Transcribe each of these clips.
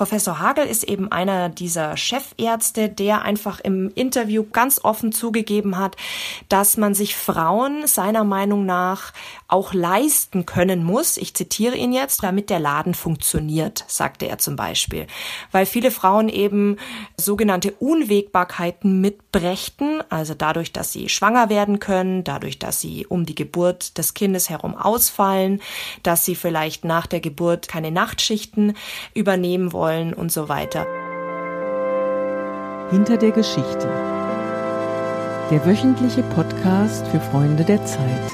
Professor Hagel ist eben einer dieser Chefärzte, der einfach im Interview ganz offen zugegeben hat, dass man sich Frauen seiner Meinung nach auch leisten können muss. Ich zitiere ihn jetzt, damit der Laden funktioniert, sagte er zum Beispiel. Weil viele Frauen eben sogenannte Unwägbarkeiten mitbrächten, also dadurch, dass sie schwanger werden können, dadurch, dass sie um die Geburt des Kindes herum ausfallen, dass sie vielleicht nach der Geburt keine Nachtschichten übernehmen wollen und so weiter. Hinter der Geschichte. Der wöchentliche Podcast für Freunde der Zeit.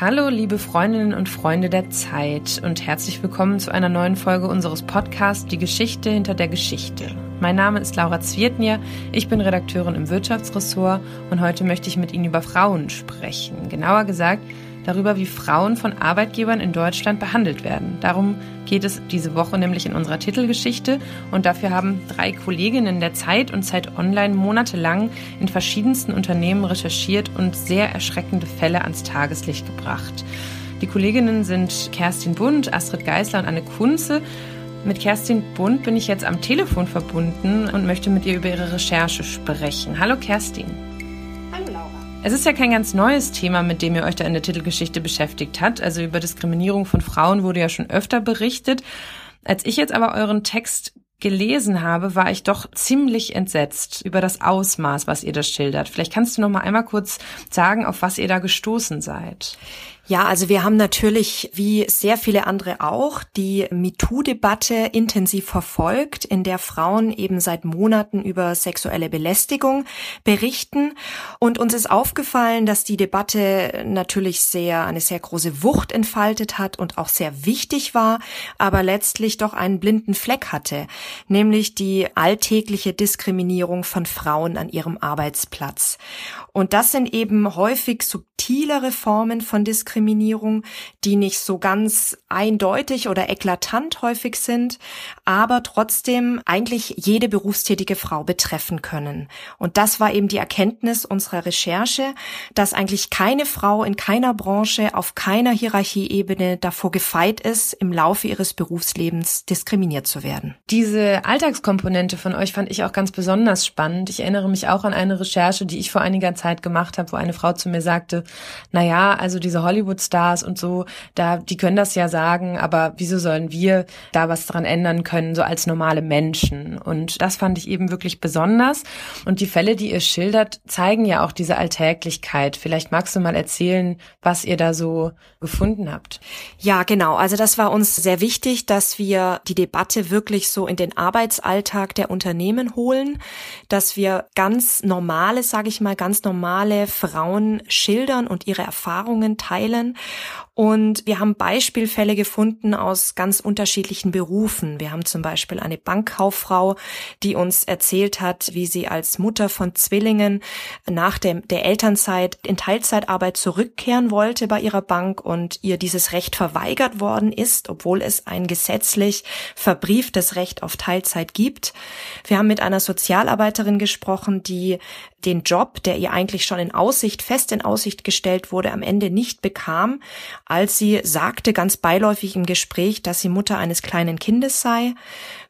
Hallo, liebe Freundinnen und Freunde der Zeit und herzlich willkommen zu einer neuen Folge unseres Podcasts Die Geschichte hinter der Geschichte. Mein Name ist Laura Zwietnier, ich bin Redakteurin im Wirtschaftsressort und heute möchte ich mit Ihnen über Frauen sprechen. Genauer gesagt, darüber, wie Frauen von Arbeitgebern in Deutschland behandelt werden. Darum geht es diese Woche nämlich in unserer Titelgeschichte und dafür haben drei Kolleginnen der Zeit und Zeit Online monatelang in verschiedensten Unternehmen recherchiert und sehr erschreckende Fälle ans Tageslicht gebracht. Die Kolleginnen sind Kerstin Bund, Astrid Geisler und Anne Kunze. Mit Kerstin Bund bin ich jetzt am Telefon verbunden und möchte mit ihr über ihre Recherche sprechen. Hallo Kerstin. Es ist ja kein ganz neues Thema, mit dem ihr euch da in der Titelgeschichte beschäftigt habt. Also über Diskriminierung von Frauen wurde ja schon öfter berichtet. Als ich jetzt aber euren Text gelesen habe, war ich doch ziemlich entsetzt über das Ausmaß, was ihr da schildert. Vielleicht kannst du noch mal einmal kurz sagen, auf was ihr da gestoßen seid. Ja, also wir haben natürlich, wie sehr viele andere auch, die MeToo-Debatte intensiv verfolgt, in der Frauen eben seit Monaten über sexuelle Belästigung berichten. Und uns ist aufgefallen, dass die Debatte natürlich sehr, eine sehr große Wucht entfaltet hat und auch sehr wichtig war, aber letztlich doch einen blinden Fleck hatte, nämlich die alltägliche Diskriminierung von Frauen an ihrem Arbeitsplatz. Und das sind eben häufig subtilere Formen von Diskriminierung, die nicht so ganz eindeutig oder eklatant häufig sind, aber trotzdem eigentlich jede berufstätige Frau betreffen können. Und das war eben die Erkenntnis unserer Recherche, dass eigentlich keine Frau in keiner Branche auf keiner Hierarchieebene davor gefeit ist, im Laufe ihres Berufslebens diskriminiert zu werden. Diese Alltagskomponente von euch fand ich auch ganz besonders spannend. Ich erinnere mich auch an eine Recherche, die ich vor einiger Zeit gemacht habe, wo eine Frau zu mir sagte, na ja, also diese Hollywood-Stars und so, da, die können das ja sagen, aber wieso sollen wir da was dran ändern können, so als normale Menschen? Und das fand ich eben wirklich besonders. Und die Fälle, die ihr schildert, zeigen ja auch diese Alltäglichkeit. Vielleicht magst du mal erzählen, was ihr da so gefunden habt. Ja, genau. Also das war uns sehr wichtig, dass wir die Debatte wirklich so in den Arbeitsalltag der Unternehmen holen, dass wir ganz normale, sage ich mal, ganz normale Frauen schildern und ihre Erfahrungen teilen und wir haben Beispielfälle gefunden aus ganz unterschiedlichen Berufen. Wir haben zum Beispiel eine Bankkauffrau, die uns erzählt hat, wie sie als Mutter von Zwillingen nach dem, der Elternzeit in Teilzeitarbeit zurückkehren wollte bei ihrer Bank und ihr dieses Recht verweigert worden ist, obwohl es ein gesetzlich verbrieftes Recht auf Teilzeit gibt. Wir haben mit einer Sozialarbeiterin gesprochen, die den Job, der ihr eigentlich schon in Aussicht, fest in Aussicht gestellt wurde, am Ende nicht bekam, als sie sagte ganz beiläufig im Gespräch, dass sie Mutter eines kleinen Kindes sei.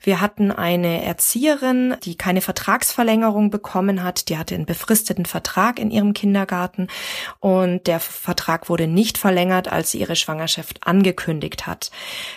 Wir hatten eine Erzieherin, die keine Vertragsverlängerung bekommen hat. Die hatte einen befristeten Vertrag in ihrem Kindergarten und der Vertrag wurde nicht verlängert, als sie ihre Schwangerschaft angekündigt hat.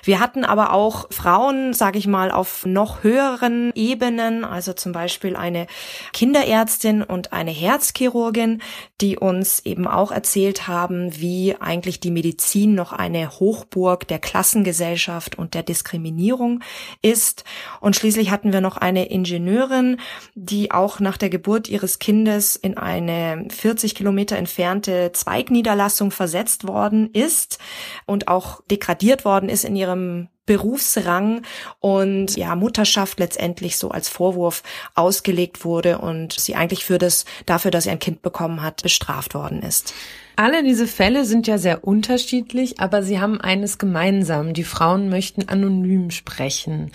Wir hatten aber auch Frauen, sage ich mal, auf noch höheren Ebenen, also zum Beispiel eine Kinderärztin und eine Herzchirurgin, die uns eben auch erzählt haben, wie eigentlich die Medizin noch eine Hochburg der Klassengesellschaft und der Diskriminierung ist. Und schließlich hatten wir noch eine Ingenieurin, die auch nach der Geburt ihres Kindes in eine 40 Kilometer entfernte Zweigniederlassung versetzt worden ist und auch degradiert worden ist in ihrem Berufsrang und ja Mutterschaft letztendlich so als Vorwurf ausgelegt wurde und sie eigentlich für das dafür, dass sie ein Kind bekommen hat, bestraft worden ist. Alle diese Fälle sind ja sehr unterschiedlich, aber sie haben eines gemeinsam. Die Frauen möchten anonym sprechen.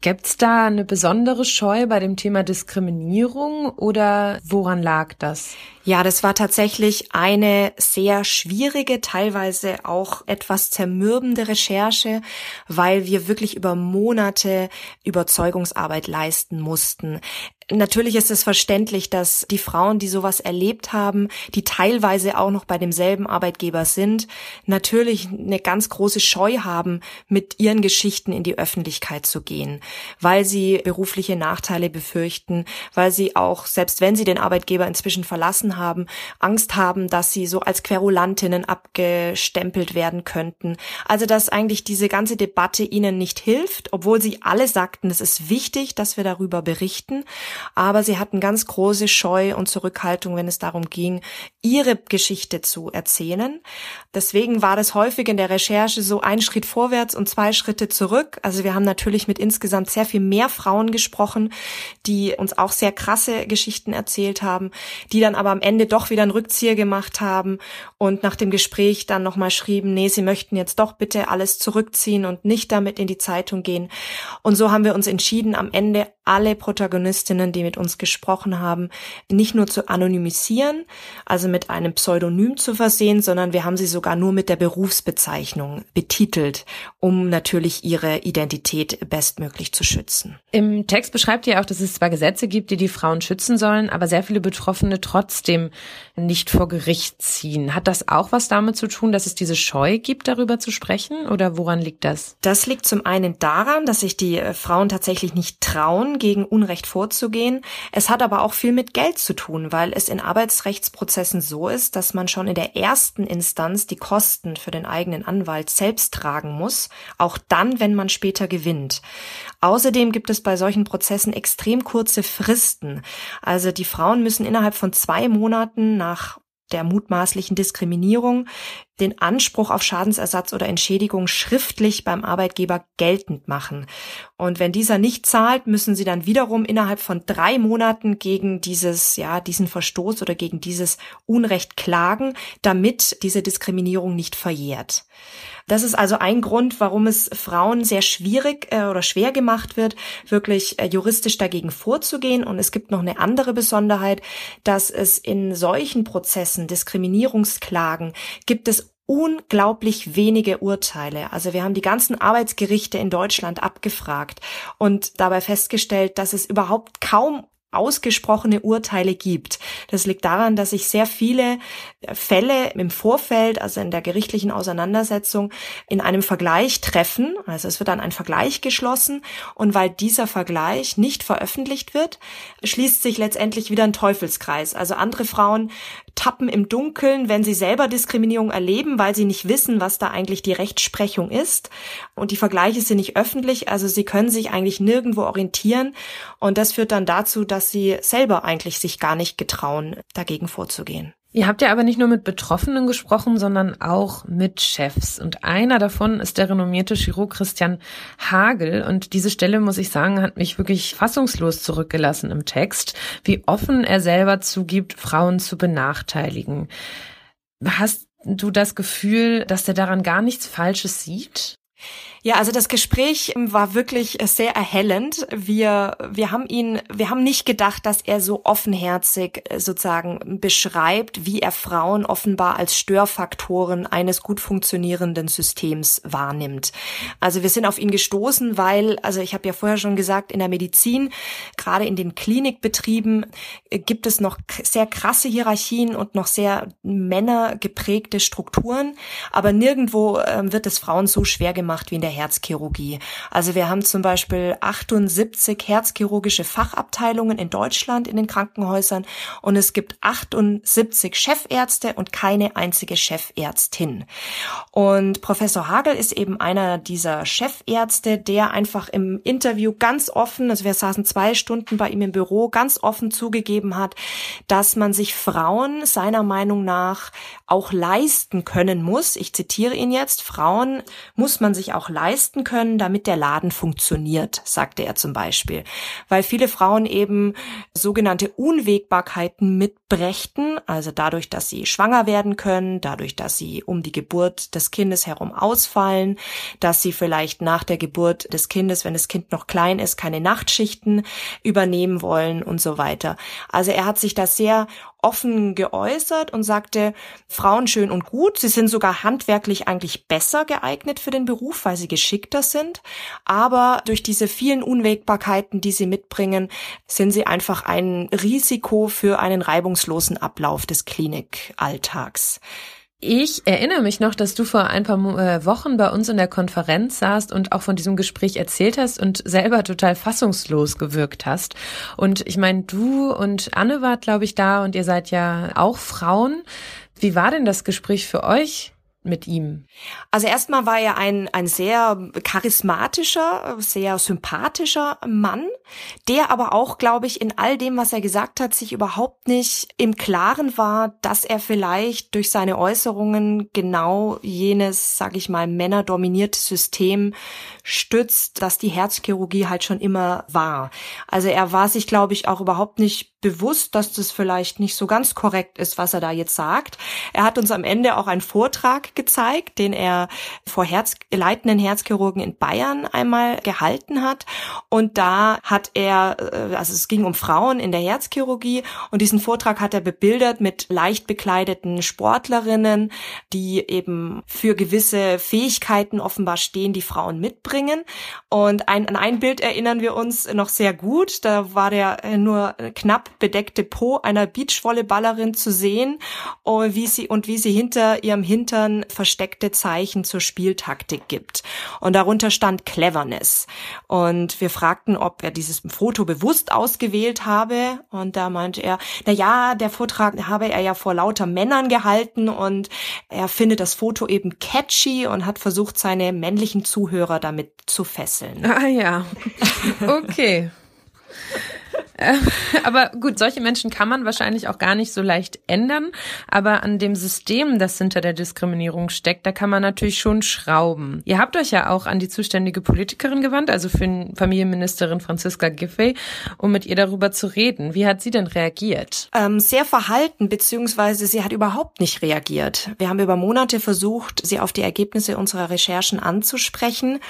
Gibt's da eine besondere Scheu bei dem Thema Diskriminierung oder woran lag das? Ja, das war tatsächlich eine sehr schwierige, teilweise auch etwas zermürbende Recherche, weil wir wirklich über Monate Überzeugungsarbeit leisten mussten. Natürlich ist es verständlich, dass die Frauen, die sowas erlebt haben, die teilweise auch noch bei demselben Arbeitgeber sind, natürlich eine ganz große Scheu haben, mit ihren Geschichten in die Öffentlichkeit zu gehen, weil sie berufliche Nachteile befürchten, weil sie auch, selbst wenn sie den Arbeitgeber inzwischen verlassen haben, Angst haben, dass sie so als Querulantinnen abgestempelt werden könnten. Also dass eigentlich diese ganze Debatte ihnen nicht hilft, obwohl sie alle sagten, es ist wichtig, dass wir darüber berichten aber sie hatten ganz große Scheu und Zurückhaltung, wenn es darum ging, ihre Geschichte zu erzählen. Deswegen war das häufig in der Recherche so ein Schritt vorwärts und zwei Schritte zurück. Also wir haben natürlich mit insgesamt sehr viel mehr Frauen gesprochen, die uns auch sehr krasse Geschichten erzählt haben, die dann aber am Ende doch wieder einen Rückzieher gemacht haben und nach dem Gespräch dann nochmal schrieben, nee, sie möchten jetzt doch bitte alles zurückziehen und nicht damit in die Zeitung gehen. Und so haben wir uns entschieden, am Ende alle Protagonistinnen, die mit uns gesprochen haben, nicht nur zu anonymisieren, also mit einem Pseudonym zu versehen, sondern wir haben sie sogar nur mit der Berufsbezeichnung betitelt, um natürlich ihre Identität bestmöglich zu schützen. Im Text beschreibt ihr auch, dass es zwar Gesetze gibt, die die Frauen schützen sollen, aber sehr viele Betroffene trotzdem nicht vor Gericht ziehen. Hat das auch was damit zu tun, dass es diese Scheu gibt, darüber zu sprechen? Oder woran liegt das? Das liegt zum einen daran, dass sich die äh, Frauen tatsächlich nicht trauen, gegen Unrecht vorzugehen. Es hat aber auch viel mit Geld zu tun, weil es in Arbeitsrechtsprozessen so ist, dass man schon in der ersten Instanz die Kosten für den eigenen Anwalt selbst tragen muss, auch dann, wenn man später gewinnt. Außerdem gibt es bei solchen Prozessen extrem kurze Fristen. Also die Frauen müssen innerhalb von zwei Monaten nach der mutmaßlichen Diskriminierung den Anspruch auf Schadensersatz oder Entschädigung schriftlich beim Arbeitgeber geltend machen. Und wenn dieser nicht zahlt, müssen sie dann wiederum innerhalb von drei Monaten gegen dieses, ja, diesen Verstoß oder gegen dieses Unrecht klagen, damit diese Diskriminierung nicht verjährt. Das ist also ein Grund, warum es Frauen sehr schwierig äh, oder schwer gemacht wird, wirklich äh, juristisch dagegen vorzugehen. Und es gibt noch eine andere Besonderheit, dass es in solchen Prozessen, Diskriminierungsklagen, gibt es unglaublich wenige Urteile. Also wir haben die ganzen Arbeitsgerichte in Deutschland abgefragt und dabei festgestellt, dass es überhaupt kaum ausgesprochene Urteile gibt. Das liegt daran, dass sich sehr viele Fälle im Vorfeld, also in der gerichtlichen Auseinandersetzung, in einem Vergleich treffen. Also es wird dann ein Vergleich geschlossen und weil dieser Vergleich nicht veröffentlicht wird, schließt sich letztendlich wieder ein Teufelskreis. Also andere Frauen tappen im Dunkeln, wenn sie selber Diskriminierung erleben, weil sie nicht wissen, was da eigentlich die Rechtsprechung ist. Und die Vergleiche sind nicht öffentlich, also sie können sich eigentlich nirgendwo orientieren. Und das führt dann dazu, dass sie selber eigentlich sich gar nicht getrauen, dagegen vorzugehen. Ihr habt ja aber nicht nur mit Betroffenen gesprochen, sondern auch mit Chefs. Und einer davon ist der renommierte Chirurg Christian Hagel. Und diese Stelle, muss ich sagen, hat mich wirklich fassungslos zurückgelassen im Text, wie offen er selber zugibt, Frauen zu benachteiligen. Hast du das Gefühl, dass er daran gar nichts Falsches sieht? Ja, also das Gespräch war wirklich sehr erhellend. Wir, wir haben ihn, wir haben nicht gedacht, dass er so offenherzig äh, sozusagen beschreibt, wie er Frauen offenbar als Störfaktoren eines gut funktionierenden Systems wahrnimmt. Also wir sind auf ihn gestoßen, weil, also ich habe ja vorher schon gesagt, in der Medizin, gerade in den Klinikbetrieben, äh, gibt es noch sehr krasse Hierarchien und noch sehr männergeprägte Strukturen, aber nirgendwo ähm, wird es Frauen so schwer gemacht wie in der Herzchirurgie. Also wir haben zum Beispiel 78 herzchirurgische Fachabteilungen in Deutschland in den Krankenhäusern und es gibt 78 Chefärzte und keine einzige Chefärztin. Und Professor Hagel ist eben einer dieser Chefärzte, der einfach im Interview ganz offen, also wir saßen zwei Stunden bei ihm im Büro, ganz offen zugegeben hat, dass man sich Frauen seiner Meinung nach auch leisten können muss. Ich zitiere ihn jetzt, Frauen muss man sich auch leisten können, damit der Laden funktioniert, sagte er zum Beispiel. Weil viele Frauen eben sogenannte Unwägbarkeiten mit brächten, also dadurch, dass sie schwanger werden können, dadurch, dass sie um die Geburt des Kindes herum ausfallen, dass sie vielleicht nach der Geburt des Kindes, wenn das Kind noch klein ist, keine Nachtschichten übernehmen wollen und so weiter. Also er hat sich da sehr offen geäußert und sagte, Frauen schön und gut, sie sind sogar handwerklich eigentlich besser geeignet für den Beruf, weil sie geschickter sind, aber durch diese vielen Unwägbarkeiten, die sie mitbringen, sind sie einfach ein Risiko für einen reibungslosen Ablauf des Klinikalltags. Ich erinnere mich noch, dass du vor ein paar äh, Wochen bei uns in der Konferenz saßt und auch von diesem Gespräch erzählt hast und selber total fassungslos gewirkt hast. Und ich meine, du und Anne wart, glaube ich, da und ihr seid ja auch Frauen. Wie war denn das Gespräch für euch? Mit ihm? Also erstmal war er ein, ein sehr charismatischer, sehr sympathischer Mann, der aber auch, glaube ich, in all dem, was er gesagt hat, sich überhaupt nicht im Klaren war, dass er vielleicht durch seine Äußerungen genau jenes, sag ich mal, männerdominierte System stützt, dass die Herzchirurgie halt schon immer war. Also er war sich, glaube ich, auch überhaupt nicht bewusst, dass das vielleicht nicht so ganz korrekt ist, was er da jetzt sagt. Er hat uns am Ende auch einen Vortrag gezeigt, den er vor Herz, leitenden Herzchirurgen in Bayern einmal gehalten hat. Und da hat er, äh, also es ging um Frauen in der Herzchirurgie und diesen Vortrag hat er bebildert mit leicht bekleideten Sportlerinnen, die eben für gewisse Fähigkeiten offenbar stehen, die Frauen mitbringen. Und ein, an ein Bild erinnern wir uns noch sehr gut. Da war der nur knapp bedeckte Po einer Beachvolleyballerin zu sehen und wie sie, und wie sie hinter ihrem Hintern versteckte Zeichen zur Spieltaktik gibt. Und darunter stand Cleverness. Und wir fragten, ob er dieses Foto bewusst ausgewählt habe. Und da meinte er, na ja, der Vortrag habe er ja vor lauter Männern gehalten und er findet das Foto eben catchy und hat versucht, seine männlichen Zuhörer damit zu fesseln. Ah ja. Okay. Ähm, aber gut, solche Menschen kann man wahrscheinlich auch gar nicht so leicht ändern. Aber an dem System, das hinter der Diskriminierung steckt, da kann man natürlich schon schrauben. Ihr habt euch ja auch an die zuständige Politikerin gewandt, also für Familienministerin Franziska Giffey, um mit ihr darüber zu reden. Wie hat sie denn reagiert? Ähm, sehr verhalten, beziehungsweise sie hat überhaupt nicht reagiert. Wir haben über Monate versucht, sie auf die Ergebnisse unserer Recherchen anzusprechen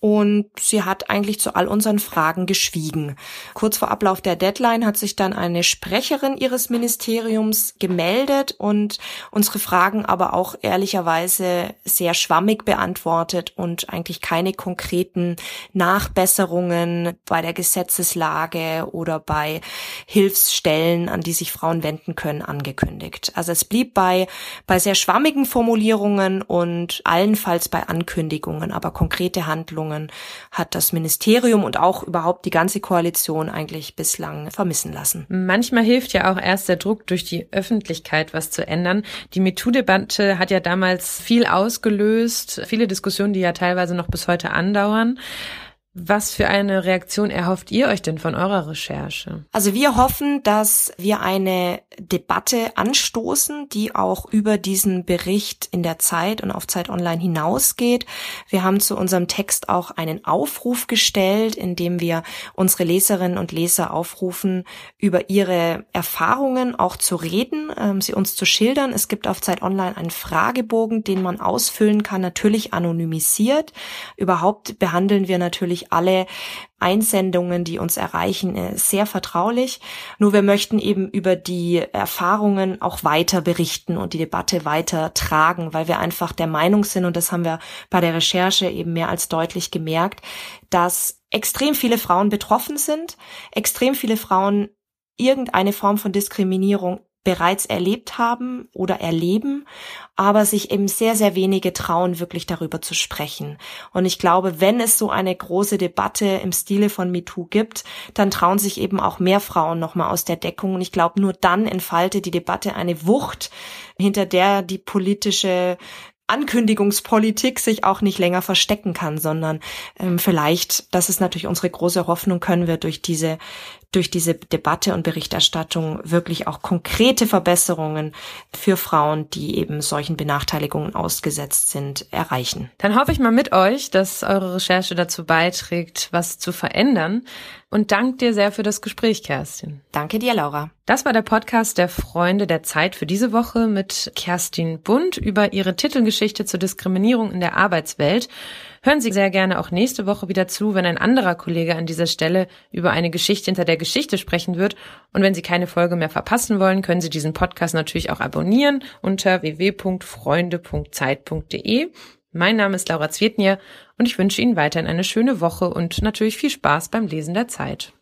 und sie hat eigentlich zu all unseren Fragen geschwiegen. Kurz vor Ablauf der Deadline hat sich dann eine Sprecherin ihres Ministeriums gemeldet und unsere Fragen aber auch ehrlicherweise sehr schwammig beantwortet und eigentlich keine konkreten Nachbesserungen bei der Gesetzeslage oder bei Hilfsstellen, an die sich Frauen wenden können, angekündigt. Also es blieb bei, bei sehr schwammigen Formulierungen und allenfalls bei Ankündigungen, aber konkrete Handlungen Entscheidungen hat das Ministerium und auch überhaupt die ganze Koalition eigentlich bislang vermissen lassen. Manchmal hilft ja auch erst der Druck durch die Öffentlichkeit, was zu ändern. Die MeToo-Debatte hat ja damals viel ausgelöst, viele Diskussionen, die ja teilweise noch bis heute andauern. Was für eine Reaktion erhofft ihr euch denn von eurer Recherche? Also wir hoffen, dass wir eine Debatte anstoßen, die auch über diesen Bericht in der Zeit und auf Zeit Online hinausgeht. Wir haben zu unserem Text auch einen Aufruf gestellt, in dem wir unsere Leserinnen und Leser aufrufen, über ihre Erfahrungen auch zu reden, ähm, sie uns zu schildern. Es gibt auf Zeit Online einen Fragebogen, den man ausfüllen kann, natürlich anonymisiert. Überhaupt behandeln wir natürlich natürlich alle Einsendungen, die uns erreichen, äh, sehr vertraulich. Nur wir möchten eben über die Erfahrungen auch weiter berichten und die Debatte weiter tragen, weil wir einfach der Meinung sind, und das haben wir bei der Recherche eben mehr als deutlich gemerkt, dass extrem viele Frauen betroffen sind, extrem viele Frauen irgendeine Form von Diskriminierung bereits erlebt haben oder erleben, aber sich eben sehr, sehr wenige trauen, wirklich darüber zu sprechen. Und ich glaube, wenn es so eine große Debatte im Stile von MeToo gibt, dann trauen sich eben auch mehr Frauen nochmal aus der Deckung. Und ich glaube, nur dann entfaltet die Debatte eine Wucht, hinter der die politische Ankündigungspolitik sich auch nicht länger verstecken kann, sondern ähm, vielleicht, das ist natürlich unsere große Hoffnung, können wir durch diese durch diese Debatte und Berichterstattung wirklich auch konkrete Verbesserungen für Frauen, die eben solchen Benachteiligungen ausgesetzt sind, erreichen. Dann hoffe ich mal mit euch, dass eure Recherche dazu beiträgt, was zu verändern. Und danke dir sehr für das Gespräch, Kerstin. Danke dir, Laura. Das war der Podcast der Freunde der Zeit für diese Woche mit Kerstin Bund über ihre Titelgeschichte zur Diskriminierung in der Arbeitswelt. Hören Sie sehr gerne auch nächste Woche wieder zu, wenn ein anderer Kollege an dieser Stelle über eine Geschichte hinter der Geschichte sprechen wird. Und wenn Sie keine Folge mehr verpassen wollen, können Sie diesen Podcast natürlich auch abonnieren unter www.freunde.zeit.de. Mein Name ist Laura Zwietnier und ich wünsche Ihnen weiterhin eine schöne Woche und natürlich viel Spaß beim Lesen der Zeit.